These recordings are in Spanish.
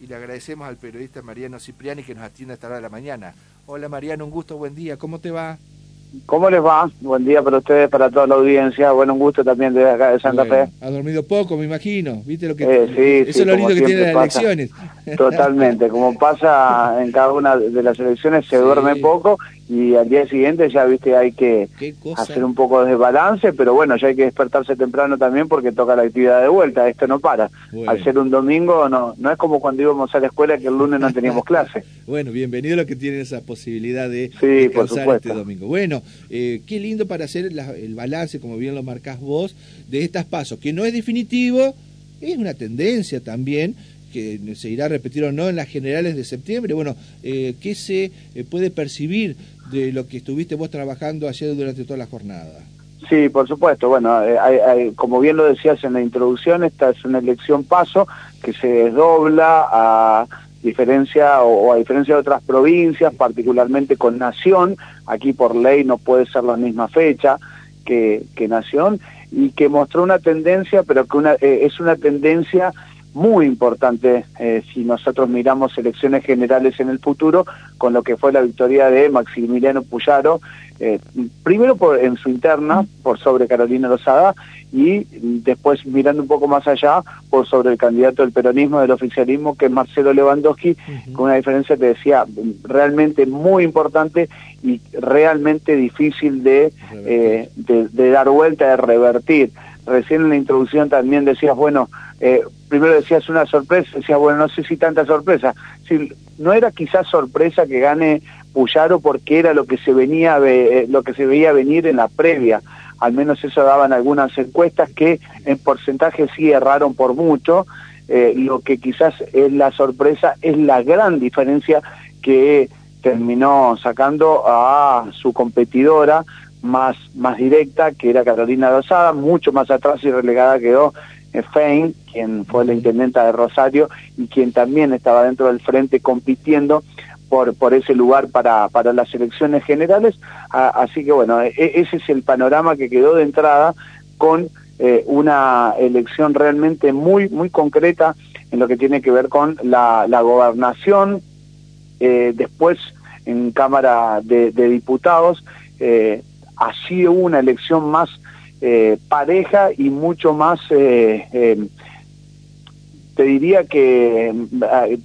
y le agradecemos al periodista Mariano Cipriani que nos atiende hasta la de la mañana. Hola Mariano, un gusto, buen día, ¿cómo te va? ¿Cómo les va? Buen día para ustedes, para toda la audiencia. Bueno, un gusto también desde acá de Santa Fe. Ha dormido poco, me imagino. ¿Viste lo que eh, sí, Eso es lo lindo que tiene las elecciones. Totalmente. Como pasa en cada una de las elecciones, se duerme poco y al día siguiente ya viste hay que hacer un poco de balance, pero bueno, ya hay que despertarse temprano también porque toca la actividad de vuelta, esto no para. Al ser un domingo no no es como cuando íbamos a la escuela que el lunes no teníamos clase. bueno, bienvenido a los que tienen esa posibilidad de sí, descansar este domingo. Bueno, eh, qué lindo para hacer el balance, como bien lo marcás vos, de estas pasos, que no es definitivo, es una tendencia también, que se irá a repetir o no en las generales de septiembre. Bueno, eh, ¿qué se eh, puede percibir de lo que estuviste vos trabajando ayer durante toda la jornada? Sí, por supuesto. Bueno, eh, como bien lo decías en la introducción, esta es una elección paso que se desdobla a diferencia o, a diferencia de otras provincias, particularmente con Nación. Aquí por ley no puede ser la misma fecha que, que Nación y que mostró una tendencia, pero que una, es una tendencia muy importante eh, si nosotros miramos elecciones generales en el futuro con lo que fue la victoria de Maximiliano Puyaro, eh, primero por, en su interna por sobre Carolina Rosada y después mirando un poco más allá por sobre el candidato del peronismo del oficialismo que es Marcelo Lewandowski con una diferencia que decía realmente muy importante y realmente difícil de, eh, de, de dar vuelta, de revertir. Recién en la introducción también decías, bueno, eh, primero decías una sorpresa, decías, bueno, no sé si tanta sorpresa. Si, no era quizás sorpresa que gane Puyaro porque era lo que se venía eh, lo que se veía venir en la previa. Al menos eso daban algunas encuestas que en porcentaje sí erraron por mucho. Eh, lo que quizás es la sorpresa es la gran diferencia que terminó sacando a su competidora más, más directa, que era Carolina Rosada, mucho más atrás y relegada quedó Fein, quien fue la intendenta de Rosario y quien también estaba dentro del frente compitiendo por, por ese lugar para, para las elecciones generales. así que bueno, e, ese es el panorama que quedó de entrada con eh, una elección realmente muy, muy concreta en lo que tiene que ver con la, gobernación, eh, después en Cámara de, Diputados, eh, ha sido una elección más eh, pareja y mucho más, eh, eh, te diría que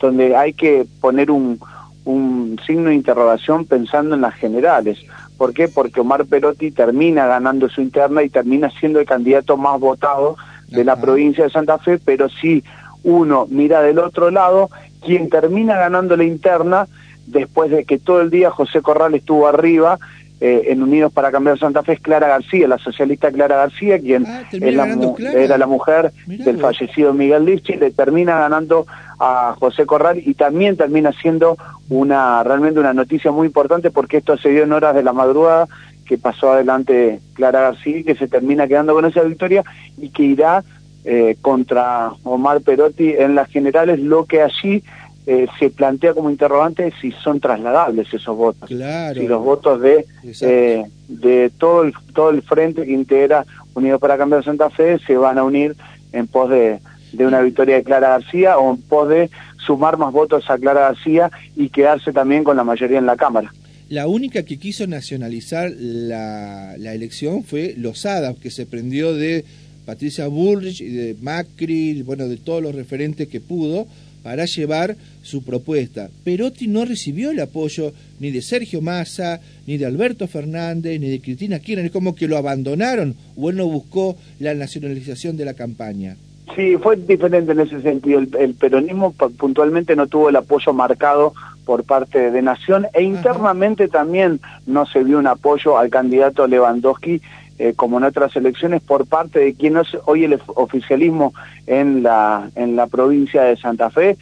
donde hay que poner un, un signo de interrogación pensando en las generales. ¿Por qué? Porque Omar Perotti termina ganando su interna y termina siendo el candidato más votado de la provincia de Santa Fe, pero si uno mira del otro lado, quien termina ganando la interna, después de que todo el día José Corral estuvo arriba, eh, en Unidos para Cambiar Santa Fe es Clara García, la socialista Clara García, quien ah, era la mujer del fallecido Miguel Lichi, le termina ganando a José Corral y también termina siendo una realmente una noticia muy importante porque esto se dio en horas de la madrugada que pasó adelante Clara García que se termina quedando con esa victoria y que irá eh, contra Omar Perotti en las generales, lo que allí eh, se plantea como interrogante si son trasladables esos votos. Si los votos de eh, de todo el, todo el frente que integra Unidos para Cambiar Santa Fe se van a unir en pos de, de una victoria de Clara García o en pos de sumar más votos a Clara García y quedarse también con la mayoría en la Cámara. La única que quiso nacionalizar la, la elección fue Losada, que se prendió de Patricia Bullrich y de Macri, bueno, de todos los referentes que pudo, para llevar su propuesta. Perotti no recibió el apoyo ni de Sergio Massa, ni de Alberto Fernández, ni de Cristina Kirchner, como que lo abandonaron o él no buscó la nacionalización de la campaña. Sí, fue diferente en ese sentido. El, peronismo puntualmente no tuvo el apoyo marcado por parte de Nación e internamente también no se vio un apoyo al candidato Lewandowski eh, como en otras elecciones, por parte de quien es hoy el oficialismo en la, en la provincia de Santa Fe,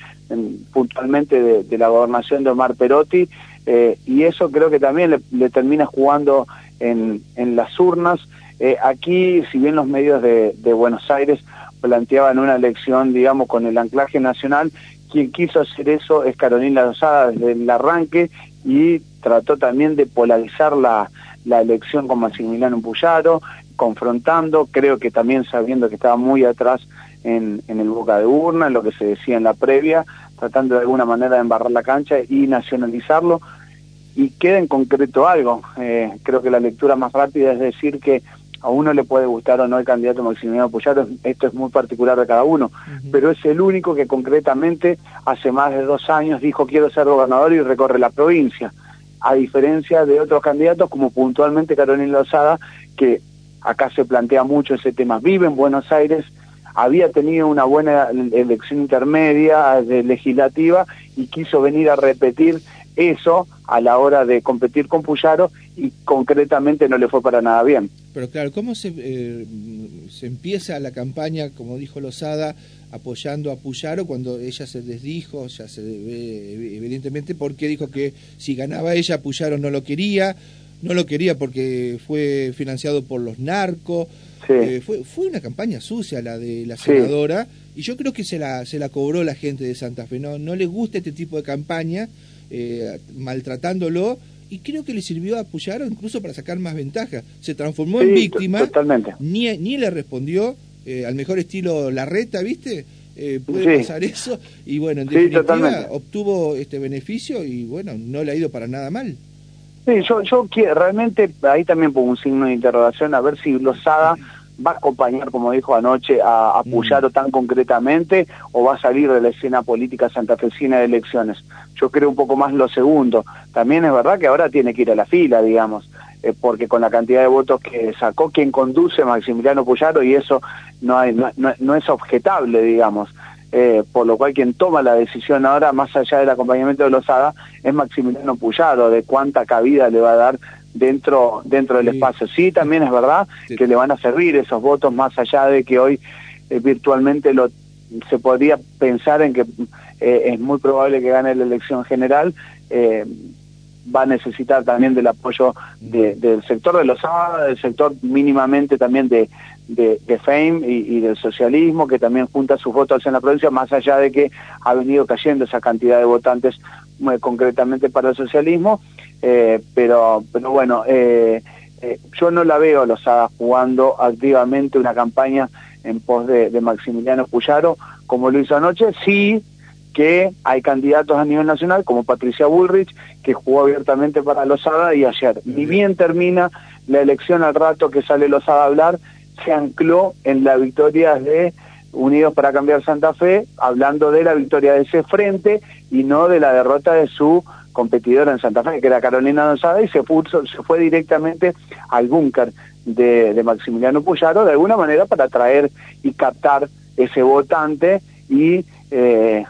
puntualmente de, la gobernación de Omar Perotti, eh, y eso creo que también le, termina jugando en, en las urnas. Eh, aquí, si bien los medios de, de Buenos Aires planteaban una elección, digamos, con el anclaje nacional, quien quiso hacer eso es Carolina Rosada desde el arranque y trató también de polarizar la, la elección con Maximiliano Puyaro, confrontando, creo que también sabiendo que estaba muy atrás en, en el boca de urna, en lo que se decía en la previa, tratando de alguna manera de embarrar la cancha y nacionalizarlo. Y queda en concreto algo. Eh, creo que la lectura más rápida es decir que a uno le puede gustar o no el candidato Maximiliano Puyaro, esto es muy particular de cada uno, pero es el único que concretamente hace más de dos años dijo quiero ser gobernador y recorre la provincia, a diferencia de otros candidatos como puntualmente Carolina Lozada, que acá se plantea mucho ese tema, vive en Buenos Aires, había tenido una buena elección intermedia legislativa y quiso venir a repetir eso a la hora de competir con Puyaro y concretamente no le fue para nada bien. Pero claro, ¿cómo se, eh, se empieza la campaña, como dijo Lozada, apoyando a Puyaro cuando ella se desdijo, ya se ve evidentemente, porque dijo que si ganaba ella, Puyaro no lo quería, no lo quería porque fue financiado por los narcos. Eh, fue, fue una campaña sucia la de la senadora y yo creo que se la, se la cobró la gente de Santa Fe. No, no le gusta este tipo de campaña eh, maltratándolo y creo que le sirvió a Puyaro incluso para sacar más ventaja. Se transformó en víctima, totalmente. Ni, ni le respondió eh, al mejor estilo la reta, ¿viste? Eh, puede pasar eso y bueno, en definitiva obtuvo este beneficio y bueno, no le ha ido para nada mal. Sí, yo, yo realmente ahí también pongo un signo de interrogación a ver si Lozada va a acompañar, como dijo anoche, a, a mm. tan concretamente o va a salir de la escena política santafesina de elecciones. Yo creo un poco más lo segundo. También es verdad que ahora tiene que ir a la fila, digamos, eh, porque con la cantidad de votos que sacó quien conduce Maximiliano Puyaro y eso no, hay, no, no, es objetable, digamos. Eh, por lo cual quien toma la decisión ahora, más allá del acompañamiento de Lozada, es Maximiliano Puyaro, de cuánta cabida le va a dar dentro dentro del espacio. Sí, también es verdad que le van a servir esos votos más allá de que hoy eh, virtualmente lo se podría pensar en que eh, es muy probable que gane la elección general. Eh, va a necesitar también del apoyo del sector de los ABA, del sector mínimamente también de, de, FAME y, del socialismo, que también junta sus votos en la provincia, más allá de que ha venido cayendo esa cantidad de votantes muy concretamente para el socialismo. Eh, pero, pero bueno, eh, eh, yo no la veo a los Hadas jugando activamente una campaña en pos de, Maximiliano Puyaro, como lo hizo anoche, sí que hay candidatos a nivel nacional, como Patricia Bullrich, que jugó abiertamente para Lozada y ayer, ni bien termina la elección al rato que sale Lozada a hablar, se ancló en la victoria de Unidos para Cambiar Santa Fe, hablando de la victoria de ese frente y no de la derrota de su competidora en Santa Fe, que era Carolina Donzada, y se, puso, se fue directamente al búnker de, Maximiliano Puyaro, de alguna manera para atraer y captar ese votante y eh,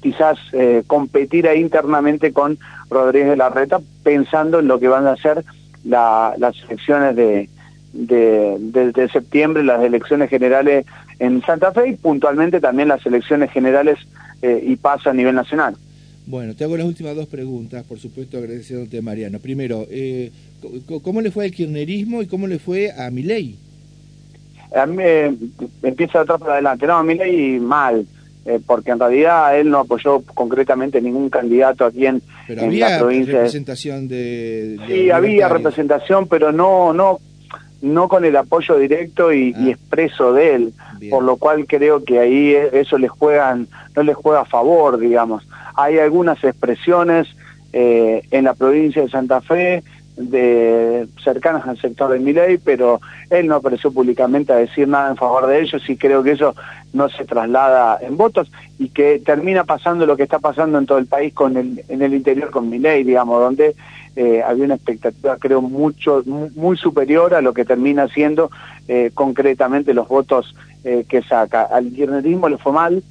quizás eh, competir ahí internamente con Rodríguez de la Reta, pensando en lo que van a ser las elecciones de, de, septiembre, las elecciones generales en Santa Fe y puntualmente también las elecciones generales eh, y paso a nivel nacional. Bueno, te hago las últimas dos preguntas, por supuesto agradeciéndote Mariano. Primero, eh, ¿cómo le fue al kirchnerismo y cómo le fue a Milei? A mí eh, empieza de atrás para adelante. No, a Milei mal, eh, porque en realidad él no apoyó concretamente ningún candidato aquí en, pero había representación de, sí, había representación, pero no, no, no con el apoyo directo y, ah. expreso de él, por lo cual creo que ahí eso les juegan, no les juega a favor, digamos hay algunas expresiones eh, en la provincia de Santa Fe de cercanas al sector de Miley, pero él no apareció públicamente a decir nada en favor de ellos y creo que eso no se traslada en votos y que termina pasando lo que está pasando en todo el país con el, en el interior con Miley, digamos, donde eh, había una expectativa creo mucho muy superior a lo que termina siendo eh, concretamente los votos que saca. Al kirchnerismo le fue mal,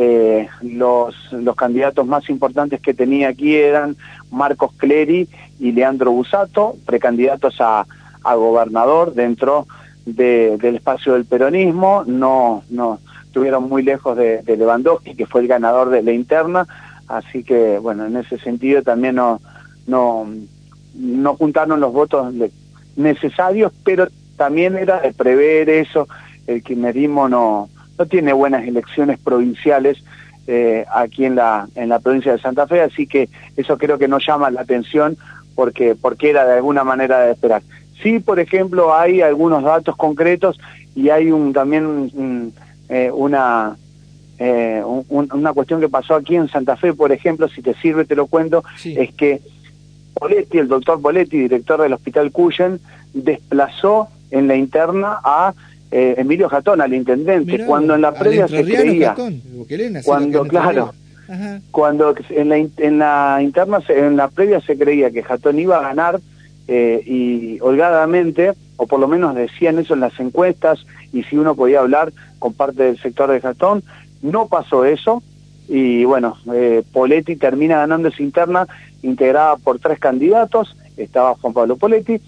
eh, los, los candidatos más importantes que tenía aquí eran Marcos Clery y Leandro Busato, precandidatos a, a gobernador dentro del espacio del peronismo, no, no estuvieron muy lejos de, Lewandowski, que fue el ganador de la interna, así que bueno, en ese sentido también no, no, no juntaron los votos necesarios, pero también era de prever eso, el kirchnerismo no, no tiene buenas elecciones provinciales eh, aquí en la, en la provincia de Santa Fe, así que eso creo que no llama la atención porque, porque era de alguna manera de esperar. Sí, por ejemplo, hay algunos datos concretos y hay un también eh, una eh, una cuestión que pasó aquí en Santa Fe, por ejemplo, si te sirve te lo cuento, es que Poletti, el doctor Poletti, director del Hospital Cuyen, desplazó en la interna a eh, Emilio Jatón, al intendente, cuando en la previa se creía, cuando claro, cuando en la, en la interna, en la previa se creía que Jatón iba a ganar eh, y holgadamente, o por lo menos decían eso en las encuestas, y si uno podía hablar con parte del sector de Jatón, no pasó eso, y bueno, eh, Poletti termina ganando esa interna integrada por tres candidatos, estaba Juan Pablo Poletti,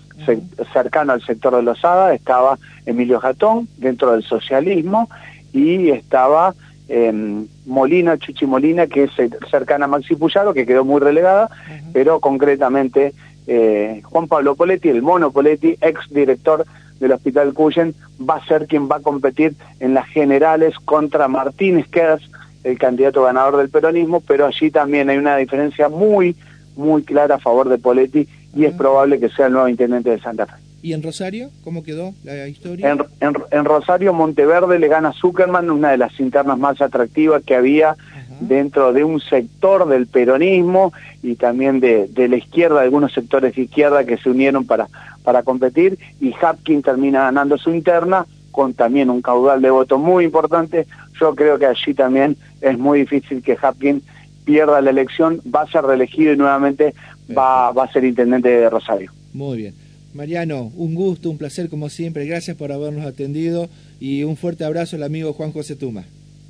cercano al sector de Lozada, estaba Emilio Jatón, dentro del socialismo, y estaba eh, Molina, Chuchi Molina, que es cercana a Maxi Puyaro, que quedó muy relegada, pero concretamente eh, Juan Pablo Poletti, el mono Poletti, ex director del Hospital Cuyen, va a ser quien va a competir en las generales contra Martínez Kers, el candidato ganador del peronismo, pero allí también hay una diferencia muy, muy clara a favor de Poletti y es probable que sea el nuevo intendente de Santa Fe. ¿Y en Rosario? ¿Cómo quedó la historia? En, Rosario, Monteverde le gana Zuckerman, una de las internas más atractivas que había dentro de un sector del peronismo y también de, de, la izquierda, algunos sectores de izquierda que se unieron para, para competir, y Hapkin termina ganando su interna con también un caudal de votos muy importante. Yo creo que allí también es muy difícil que Hapkin pierda la elección, va a ser reelegido y nuevamente va, va a ser intendente de Rosario. Muy bien. Mariano, un gusto, un placer como siempre. Gracias por habernos atendido y un fuerte abrazo al amigo Juan José Tuma.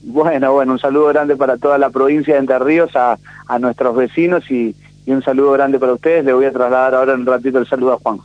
Bueno, bueno, un saludo grande para toda la provincia de Entre Ríos, a, a nuestros vecinos y, y un saludo grande para ustedes. Le voy a trasladar ahora en un ratito el saludo a Juan.